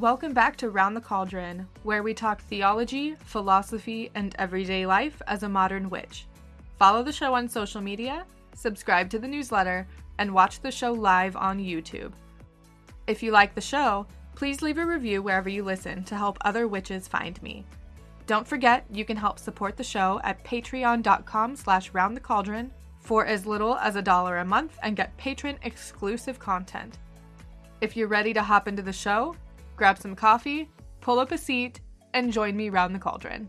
Welcome back to Round the Cauldron, where we talk theology, philosophy, and everyday life as a modern witch. Follow the show on social media, subscribe to the newsletter, and watch the show live on YouTube. If you like the show, please leave a review wherever you listen to help other witches find me. Don't forget, you can help support the show at patreon.com slash roundthecauldron for as little as a dollar a month and get patron exclusive content. If you're ready to hop into the show, grab some coffee, pull up a seat, and join me round the cauldron.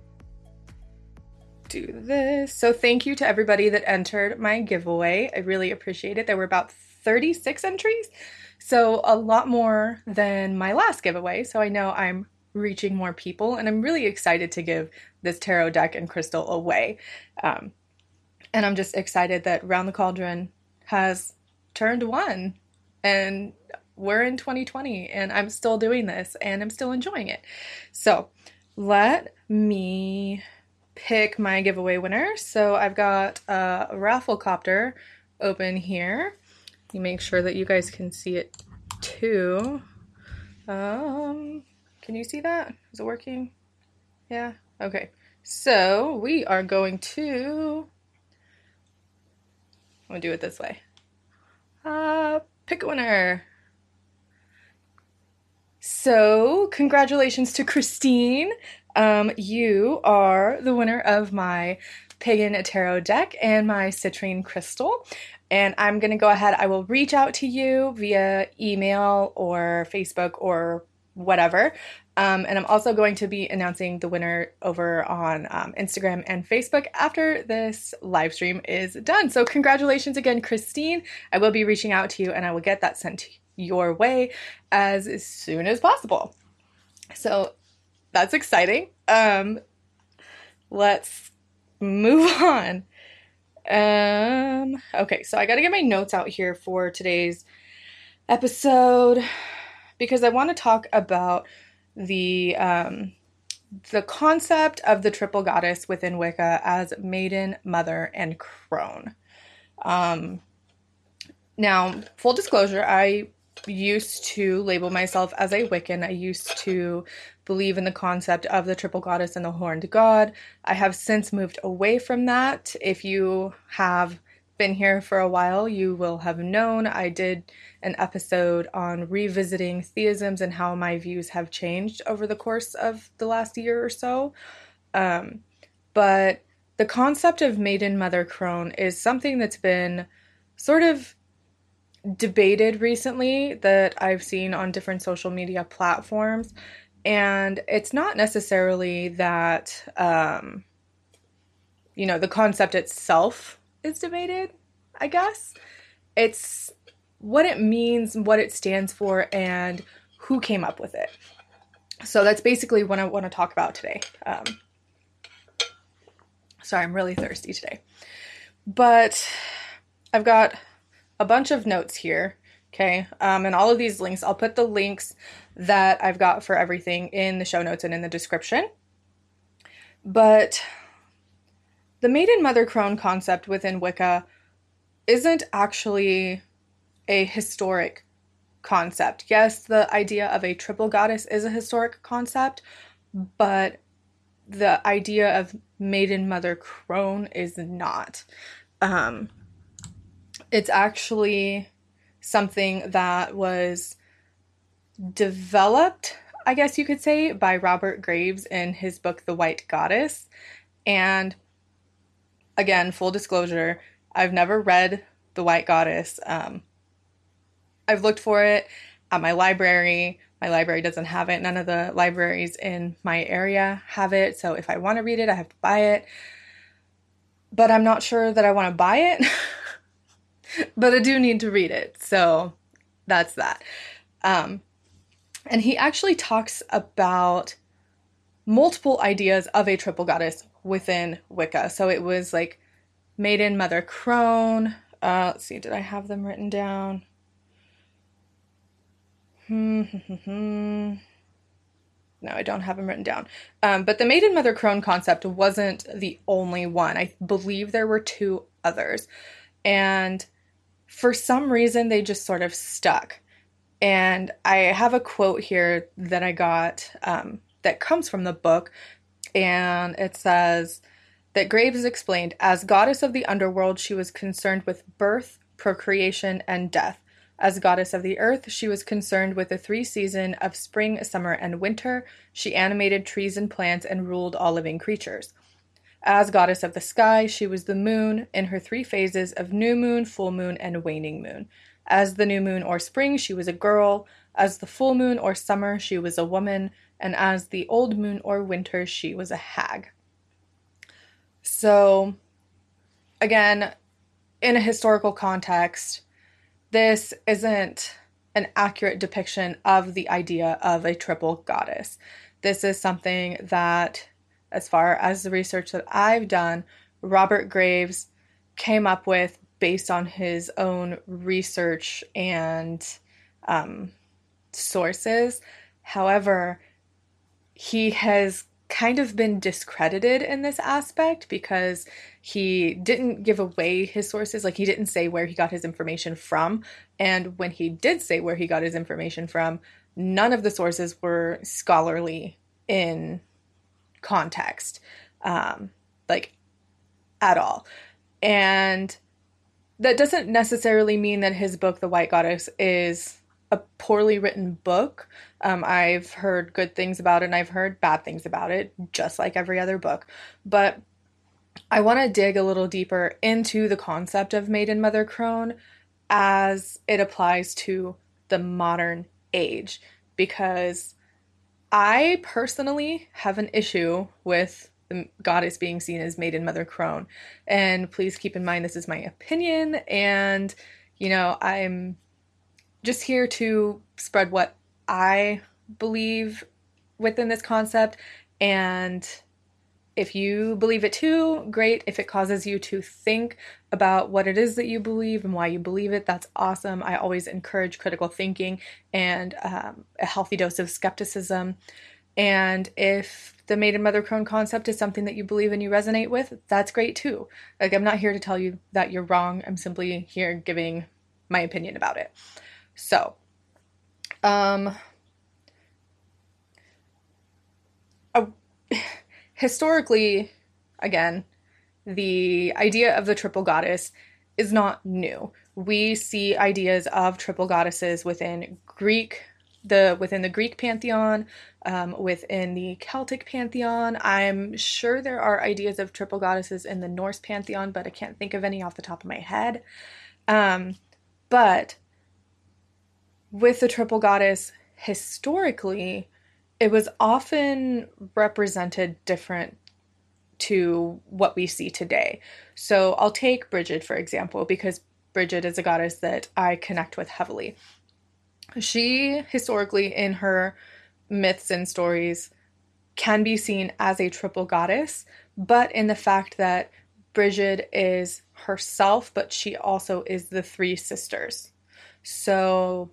Do this. So, thank you to everybody that entered my giveaway. I really appreciate it. There were about 36 entries, so a lot more than my last giveaway. So, I know I'm reaching more people, and I'm really excited to give this tarot deck and crystal away. Um, and I'm just excited that Round the Cauldron has turned one and we're in 2020 and I'm still doing this and I'm still enjoying it. So let me pick my giveaway winner. So I've got a Rafflecopter open here. You make sure that you guys can see it too. Um, can you see that? Is it working? Yeah. Okay. So we are going to. I'm gonna do it this way. Uh, pick a winner. So, congratulations to Christine. Um, you are the winner of my Pagan Tarot deck and my Citrine Crystal. And I'm going to go ahead, I will reach out to you via email or Facebook or whatever. Um, and I'm also going to be announcing the winner over on um, Instagram and Facebook after this live stream is done. So, congratulations again, Christine. I will be reaching out to you and I will get that sent to you your way as soon as possible. So that's exciting. Um, let's move on. Um, okay, so I got to get my notes out here for today's episode because I want to talk about the um, the concept of the triple goddess within Wicca as maiden, mother, and crone. Um, now, full disclosure, I used to label myself as a Wiccan. I used to believe in the concept of the triple goddess and the horned god. I have since moved away from that. If you have been here for a while, you will have known I did an episode on revisiting theisms and how my views have changed over the course of the last year or so. Um, but the concept of maiden mother crone is something that's been sort of debated recently that I've seen on different social media platforms. And it's not necessarily that, um, you know, the concept itself is debated, I guess. It's what it means, what it stands for, and who came up with it. So that's basically what I want to talk about today. Um, sorry, I'm really thirsty today. But I've got a bunch of notes here. Okay. Um, and all of these links, I'll put the links that I've got for everything in the show notes and in the description. But the maiden mother crone concept within Wicca isn't actually a historic concept. Yes, the idea of a triple goddess is a historic concept, but the idea of maiden mother crone is not. Um, it's actually something that was developed, I guess you could say, by Robert Graves in his book, The White Goddess. And again, full disclosure, I've never read The White Goddess. Um, I've looked for it at my library. My library doesn't have it. None of the libraries in my area have it. So if I want to read it, I have to buy it. But I'm not sure that I want to buy it. but I do need to read it. So that's that. Um, And he actually talks about multiple ideas of a triple goddess within Wicca. So it was like Maiden, Mother, Crone. Uh, let's see, did I have them written down? Hmm, hmm, hmm, no, I don't have them written down. Um, but the Maiden Mother Crone concept wasn't the only one. I believe there were two others. And for some reason, they just sort of stuck. And I have a quote here that I got um, that comes from the book. And it says that Graves explained as goddess of the underworld, she was concerned with birth, procreation, and death. As goddess of the earth, she was concerned with the three seasons of spring, summer, and winter. She animated trees and plants and ruled all living creatures. As goddess of the sky, she was the moon in her three phases of new moon, full moon, and waning moon. As the new moon or spring, she was a girl. As the full moon or summer, she was a woman. And as the old moon or winter, she was a hag. So, again, in a historical context, this isn't an accurate depiction of the idea of a triple goddess. This is something that, as far as the research that I've done, Robert Graves came up with based on his own research and um, sources. However, he has kind of been discredited in this aspect because he didn't give away his sources. Like, he didn't say where he got his information from. And when he did say where he got his information from, none of the sources were scholarly in context, um, like, at all. And that doesn't necessarily mean that his book, The White Goddess, is a poorly written book. Um, I've heard good things about it and I've heard bad things about it, just like every other book. But I want to dig a little deeper into the concept of Maiden Mother Crone as it applies to the modern age because I personally have an issue with the goddess being seen as Maiden Mother Crone. And please keep in mind, this is my opinion, and you know, I'm just here to spread what I believe within this concept. And if you believe it too, great. If it causes you to think about what it is that you believe and why you believe it, that's awesome. I always encourage critical thinking and um, a healthy dose of skepticism. And if the maiden mother crone concept is something that you believe and you resonate with, that's great too. Like, I'm not here to tell you that you're wrong. I'm simply here giving my opinion about it. So, um, uh, historically, again, the idea of the triple goddess is not new. We see ideas of triple goddesses within Greek, the within the Greek pantheon, um, within the Celtic pantheon. I'm sure there are ideas of triple goddesses in the Norse pantheon, but I can't think of any off the top of my head. Um, but with the triple goddess historically it was often represented different to what we see today. So I'll take Bridget for example because Bridget is a goddess that I connect with heavily. She historically in her myths and stories can be seen as a triple goddess, but in the fact that Bridget is herself, but she also is the three sisters. So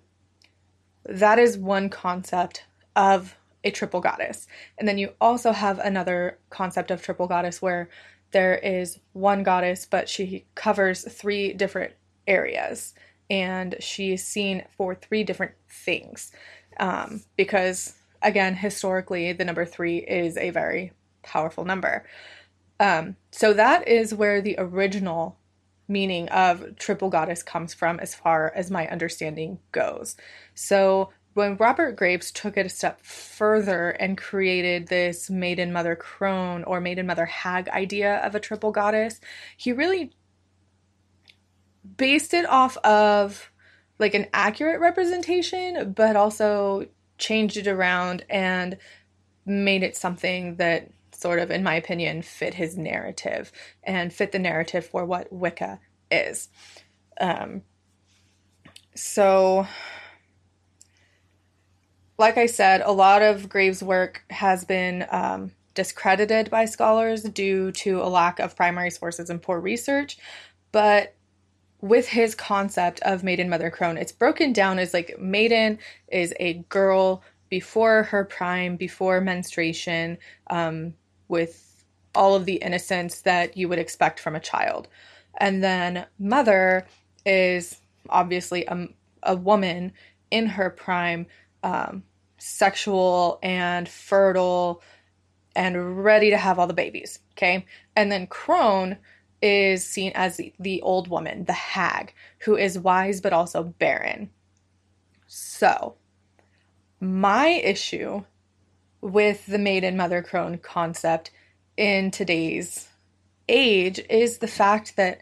that is one concept of a triple goddess. And then you also have another concept of triple goddess where there is one goddess, but she covers three different areas and she is seen for three different things. Um, because, again, historically, the number three is a very powerful number. Um, so that is where the original meaning of triple goddess comes from, as far as my understanding goes. So when Robert Graves took it a step further and created this maiden mother crone or maiden mother hag idea of a triple goddess, he really based it off of like an accurate representation, but also changed it around and made it something that sort of, in my opinion, fit his narrative and fit the narrative for what Wicca is. Um, so like I said, a lot of Graves' work has been um, discredited by scholars due to a lack of primary sources and poor research. But with his concept of maiden mother crone, it's broken down as like maiden is a girl before her prime, before menstruation, um, with all of the innocence that you would expect from a child. And then mother is obviously a, a woman in her prime, um, sexual and fertile and ready to have all the babies. Okay. And then crone is seen as the, old woman, the hag, who is wise but also barren. So, my issue with the maiden mother crone concept in today's age is the fact that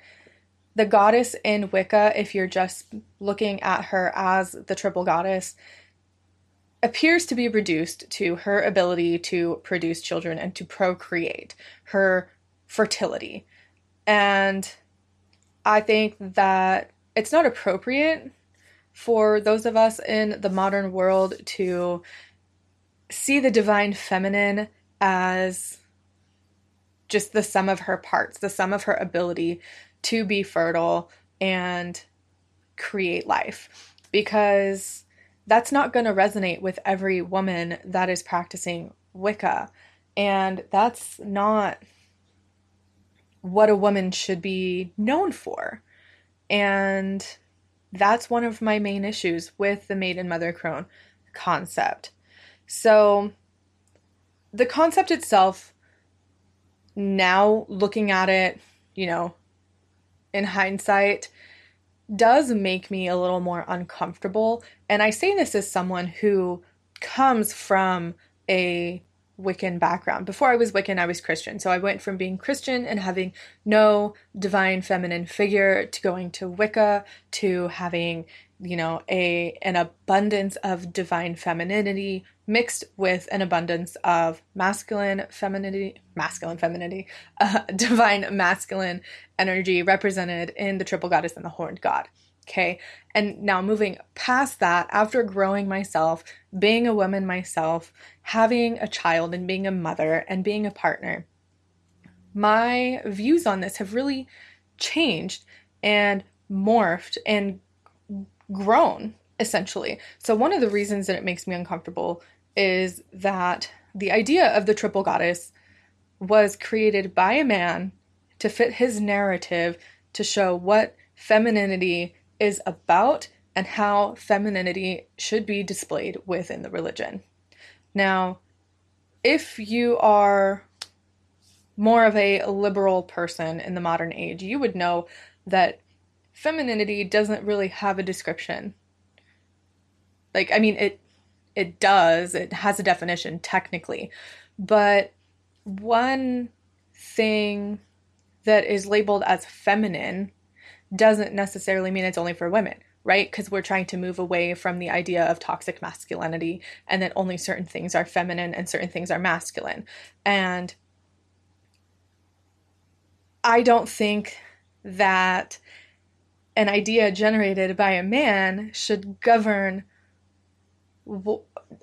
the goddess in Wicca, if you're just looking at her as the triple goddess, appears to be reduced to her ability to produce children and to procreate, her fertility. And I think that it's not appropriate for those of us in the modern world to see the divine feminine as just the sum of her parts, the sum of her ability to be fertile and create life. Because that's not going to resonate with every woman that is practicing Wicca. And that's not what a woman should be known for. And that's one of my main issues with the maiden mother crone concept. So, the concept itself, now looking at it, you know, in hindsight, does make me a little more uncomfortable. And I say this as someone who comes from a Wiccan background. Before I was Wiccan, I was Christian. So I went from being Christian and having no divine feminine figure to going to Wicca to having, you know, a an abundance of divine femininity mixed with an abundance of masculine femininity, masculine femininity, uh, divine masculine energy represented in the triple goddess and the horned god. Okay. And now moving past that, after growing myself, being a woman myself, having a child and being a mother and being a partner, my views on this have really changed and morphed and grown essentially. So, one of the reasons that it makes me uncomfortable is that the idea of the triple goddess was created by a man to fit his narrative to show what femininity is about and how femininity should be displayed within the religion. Now, if you are more of a liberal person in the modern age, you would know that femininity doesn't really have a description. Like, I mean, it it does, it has a definition technically, but one thing that is labeled as feminine doesn't necessarily mean it's only for women, right? Because we're trying to move away from the idea of toxic masculinity and that only certain things are feminine and certain things are masculine. And I don't think that an idea generated by a man should govern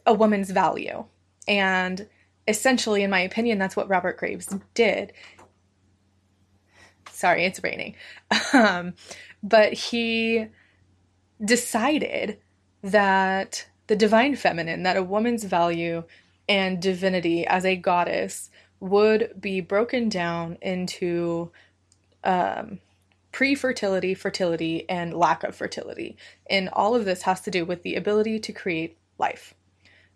a woman's value. And essentially, in my opinion, that's what Robert Graves did. Sorry, it's raining. Um, but he decided that the divine feminine, that a woman's value and divinity as a goddess would be broken down into um, pre fertility, fertility, and lack of fertility. And all of this has to do with the ability to create life.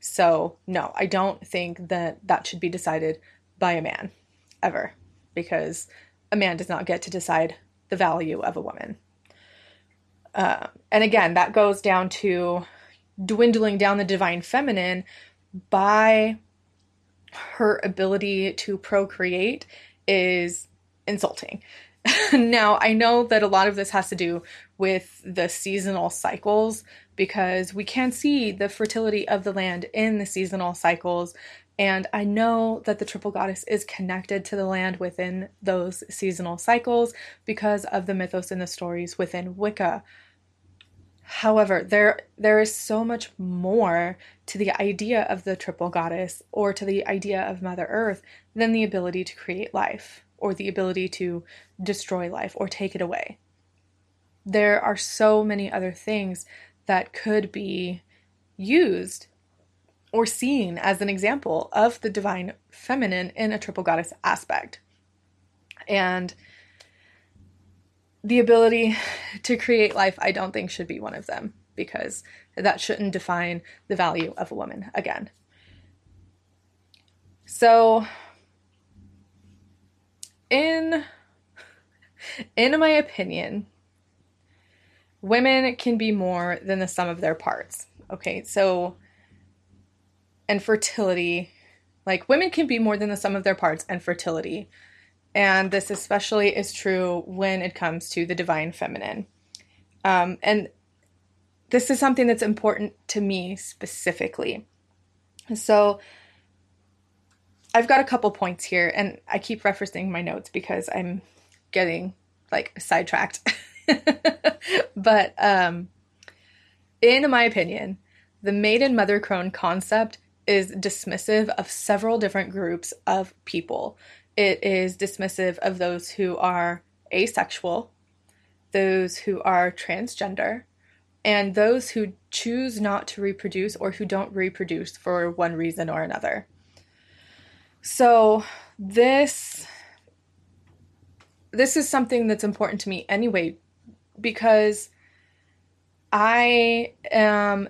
So, no, I don't think that that should be decided by a man ever because a man does not get to decide the value of a woman. Uh, and again, that goes down to dwindling down the divine feminine by her ability to procreate is insulting. now, I know that a lot of this has to do with the seasonal cycles because we can see the fertility of the land in the seasonal cycles and I know that the triple goddess is connected to the land within those seasonal cycles because of the mythos and the stories within Wicca. However, there there is so much more to the idea of the triple goddess or to the idea of Mother Earth than the ability to create life or the ability to destroy life or take it away. There are so many other things that could be used or seen as an example of the divine feminine in a triple goddess aspect. And the ability to create life, I don't think should be one of them because that shouldn't define the value of a woman again. So, in in my opinion, women can be more than the sum of their parts. Okay, so and fertility, like women can be more than the sum of their parts and fertility and this especially is true when it comes to the divine feminine. Um, and this is something that's important to me specifically. So I've got a couple points here, and I keep referencing my notes because I'm getting like sidetracked. but um, in my opinion, the maiden mother crone concept is dismissive of several different groups of people it is dismissive of those who are asexual, those who are transgender, and those who choose not to reproduce or who don't reproduce for one reason or another. So, this this is something that's important to me anyway because I am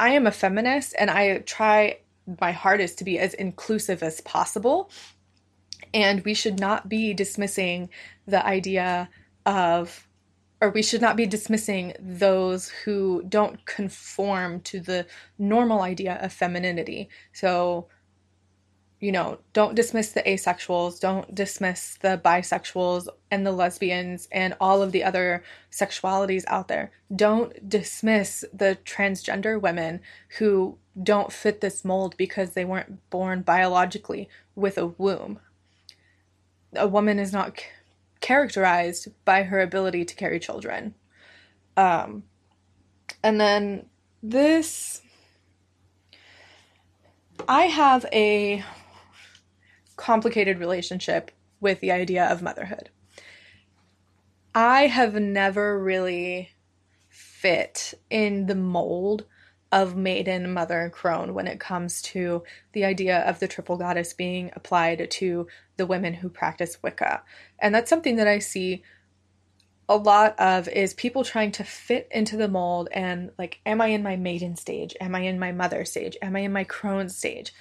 I am a feminist and I try my hardest to be as inclusive as possible and we should not be dismissing the idea of, or we should not be dismissing those who don't conform to the normal idea of femininity. So, you know, don't dismiss the asexuals, don't dismiss the bisexuals and the lesbians and all of the other sexualities out there. Don't dismiss the transgender women who don't fit this mold because they weren't born biologically with a womb a woman is not c- characterized by her ability to carry children. Um, and then this, I have a complicated relationship with the idea of motherhood. I have never really fit in the mold of maiden, mother, crone when it comes to the idea of the triple goddess being applied to the women who practice Wicca. And that's something that I see a lot of is people trying to fit into the mold and like am I in my maiden stage? Am I in my mother stage? Am I in my crone stage?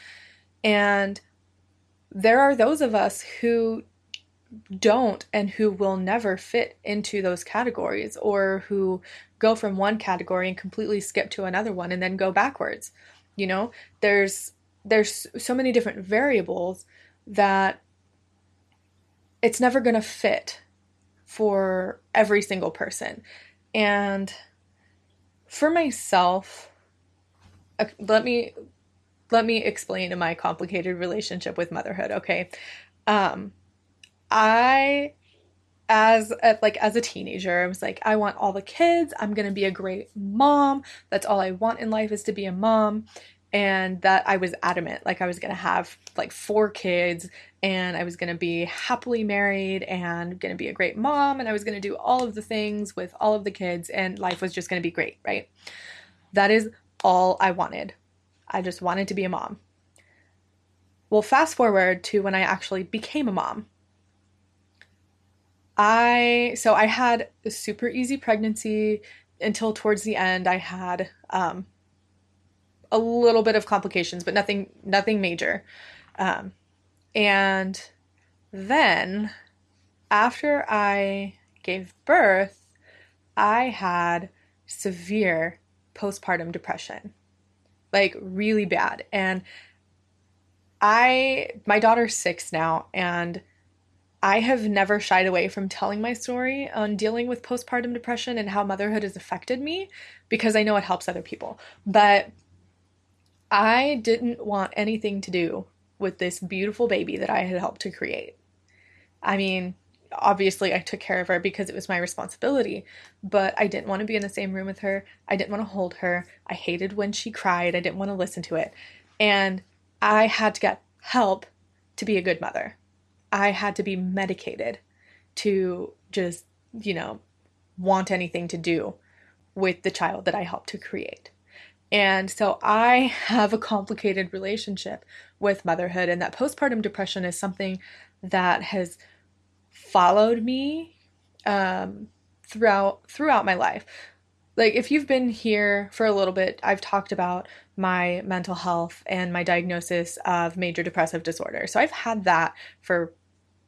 And there are those of us who don't and who will never fit into those categories or who go from one category and completely skip to another one and then go backwards you know? There's there's so many different variables that it's never going to fit for every single person. And for myself uh, let me let me explain my complicated relationship with motherhood okay um I as a, like as a teenager, I was like, I want all the kids. I'm gonna be a great mom. That's all I want in life is to be a mom. And that I was adamant, like I was gonna have like four kids, and I was gonna be happily married, and gonna be a great mom, and I was gonna do all of the things with all of the kids, and life was just gonna be great, right? That is all I wanted. I just wanted to be a mom. Well, fast forward to when I actually became a mom I so I had a super easy pregnancy until towards the end I had um, a little bit of complications, but nothing nothing major. Um, and then after I gave birth, I had severe postpartum depression. Like really bad. And I my daughter's 6 now and I have never shied away from telling my story on dealing with postpartum depression and how motherhood has affected me because I know it helps other people. But I didn't want anything to do with this beautiful baby that I had helped to create. I mean, obviously I took care of her because it was my responsibility, but I didn't want to be in the same room with her. I didn't want to hold her. I hated when she cried. I didn't want to listen to it. And I had to get help to be a good mother. I had to be medicated to just, you know, want anything to do with the child that I helped to create. And so I have a complicated relationship with motherhood, and that postpartum depression is something that has followed me um, throughout throughout my life. Like if you've been here for a little bit, I've talked about my mental health and my diagnosis of major depressive disorder. So I've had that for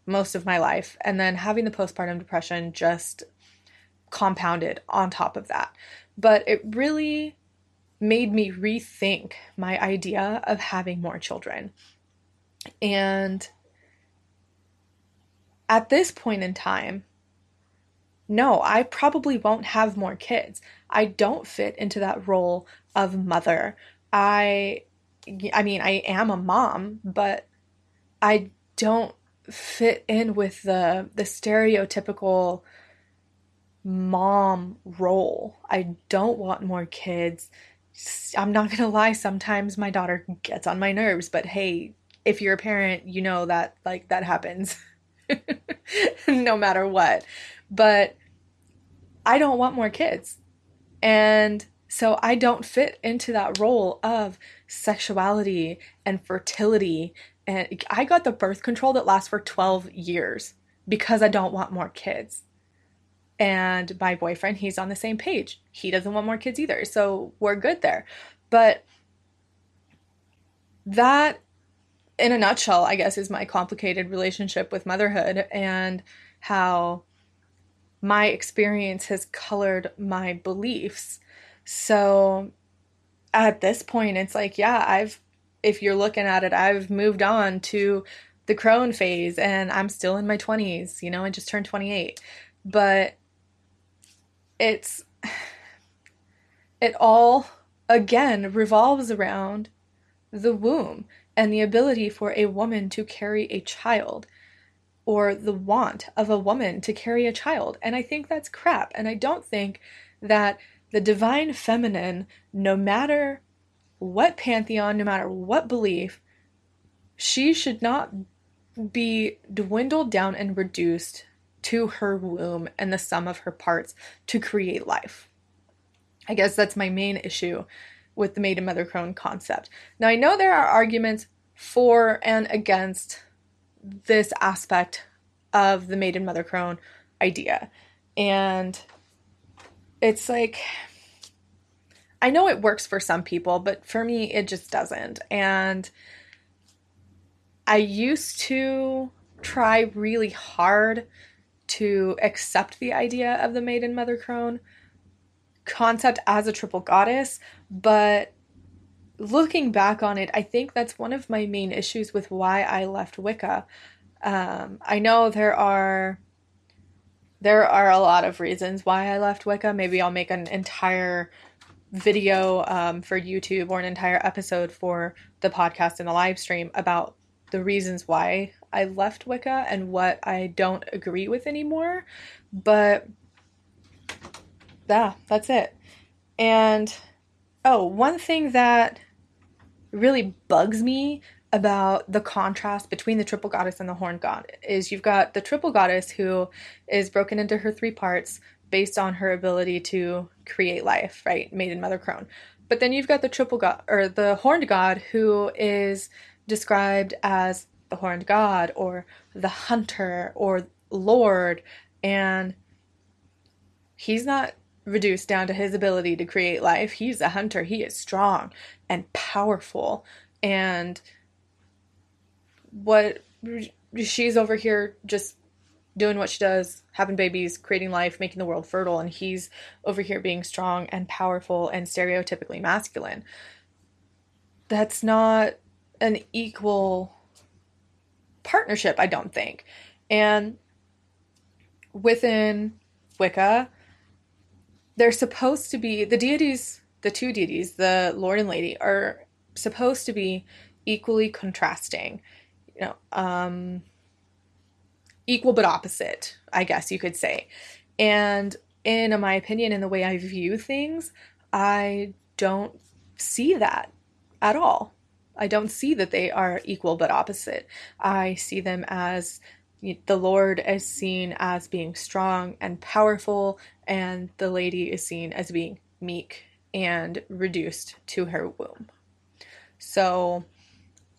most of my life, and then having the postpartum depression just compounded on top of that. But it really made me rethink my idea of having more children. And at this point in time, no, I probably won't have more kids. I don't fit into that role of mother. I I mean, I am a mom, but I don't fit in with the the stereotypical mom role. I don't want more kids. I'm not going to lie, sometimes my daughter gets on my nerves, but hey, if you're a parent, you know that like that happens no matter what. But I don't want more kids. And so I don't fit into that role of sexuality and fertility. And I got the birth control that lasts for 12 years because I don't want more kids. And my boyfriend, he's on the same page. He doesn't want more kids either. So we're good there. But that, in a nutshell, I guess, is my complicated relationship with motherhood and how my experience has colored my beliefs. So at this point, it's like, yeah, I've, if you're looking at it, I've moved on to the crone phase and I'm still in my 20s, you know, I just turned 28. But it's it all again revolves around the womb and the ability for a woman to carry a child or the want of a woman to carry a child. And I think that's crap. And I don't think that the divine feminine, no matter what pantheon, no matter what belief, she should not be dwindled down and reduced to her womb and the sum of her parts to create life. I guess that's my main issue with the maiden mother crone concept. Now, I know there are arguments for and against this aspect of the maiden mother crone idea. And it's like, I know it works for some people, but for me, it just doesn't. And I used to try really hard to accept the idea of the maiden mother crone concept as a triple goddess, but looking back on it, I think that's one of my main issues with why I left Wicca. Um, I know there are there are a lot of reasons why I left Wicca. Maybe I'll make an entire video um, for YouTube or an entire episode for the podcast and the live stream about the reasons why I left Wicca and what I don't agree with anymore. But yeah, that's it. And oh, one thing that really bugs me about the contrast between the triple goddess and the horned god is you've got the triple goddess who is broken into her three parts based on her ability to create life, right? Maiden, mother, crone. But then you've got the triple god or the horned god who is described as the horned god or the hunter or lord and he's not reduced down to his ability to create life. He's a hunter. He is strong and powerful. And what she's over here just doing what she does having babies creating life making the world fertile. And he's over here being strong and powerful and stereotypically masculine. That's not an equal partnership, I don't think. And within Wicca, they're supposed to be the deities, the two deities, the Lord and Lady, are supposed to be equally contrasting. You know, um, equal but opposite, I guess you could say. And in my opinion, in the way I view things, I don't see that at all. I don't see that they are equal but opposite. I see them as the Lord is seen as being strong and powerful, and the lady is seen as being meek and reduced to her womb. So,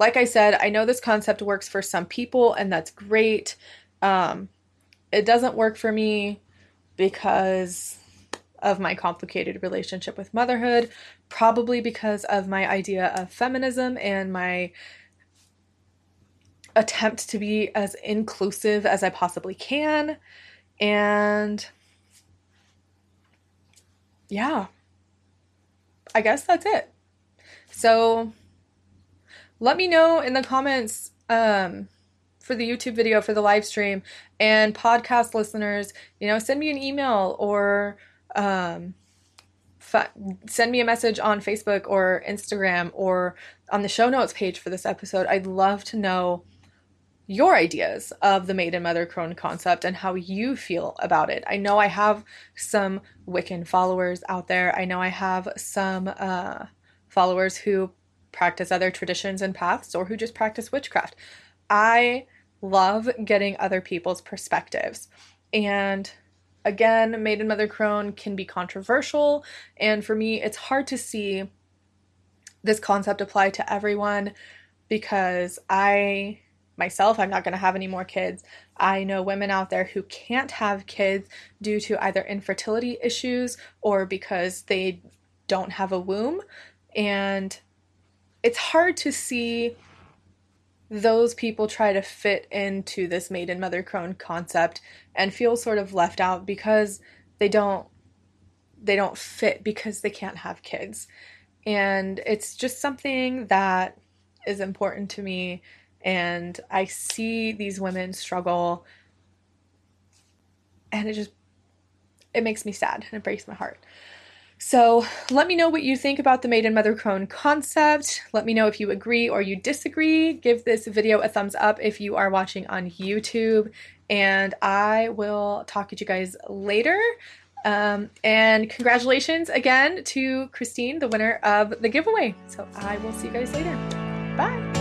like I said, I know this concept works for some people, and that's great. Um, it doesn't work for me because of my complicated relationship with motherhood, probably because of my idea of feminism and my attempt to be as inclusive as I possibly can. And yeah, I guess that's it. So let me know in the comments um, for the YouTube video, for the live stream, and podcast listeners, you know, send me an email or um, fa- send me a message on Facebook or Instagram or on the show notes page for this episode. I'd love to know your ideas of the maiden mother crone concept and how you feel about it. I know I have some Wiccan followers out there. I know I have some uh, followers who practice other traditions and paths or who just practice witchcraft. I love getting other people's perspectives. And again, maiden mother crone can be controversial. And for me, it's hard to see this concept apply to everyone because I myself, I'm not going to have any more kids. I know women out there who can't have kids due to either infertility issues or because they don't have a womb. And it's hard to see those people try to fit into this maiden mother crone concept and feel sort of left out because they don't they don't fit because they can't have kids. And it's just something that is important to me and I see these women struggle and it just it makes me sad and it breaks my heart. So let me know what you think about the Maiden Mother Crone concept. Let me know if you agree or you disagree. Give this video a thumbs up if you are watching on YouTube. And I will talk to you guys later. Um, and congratulations again to Christine, the winner of the giveaway. So I will see you guys later. Bye.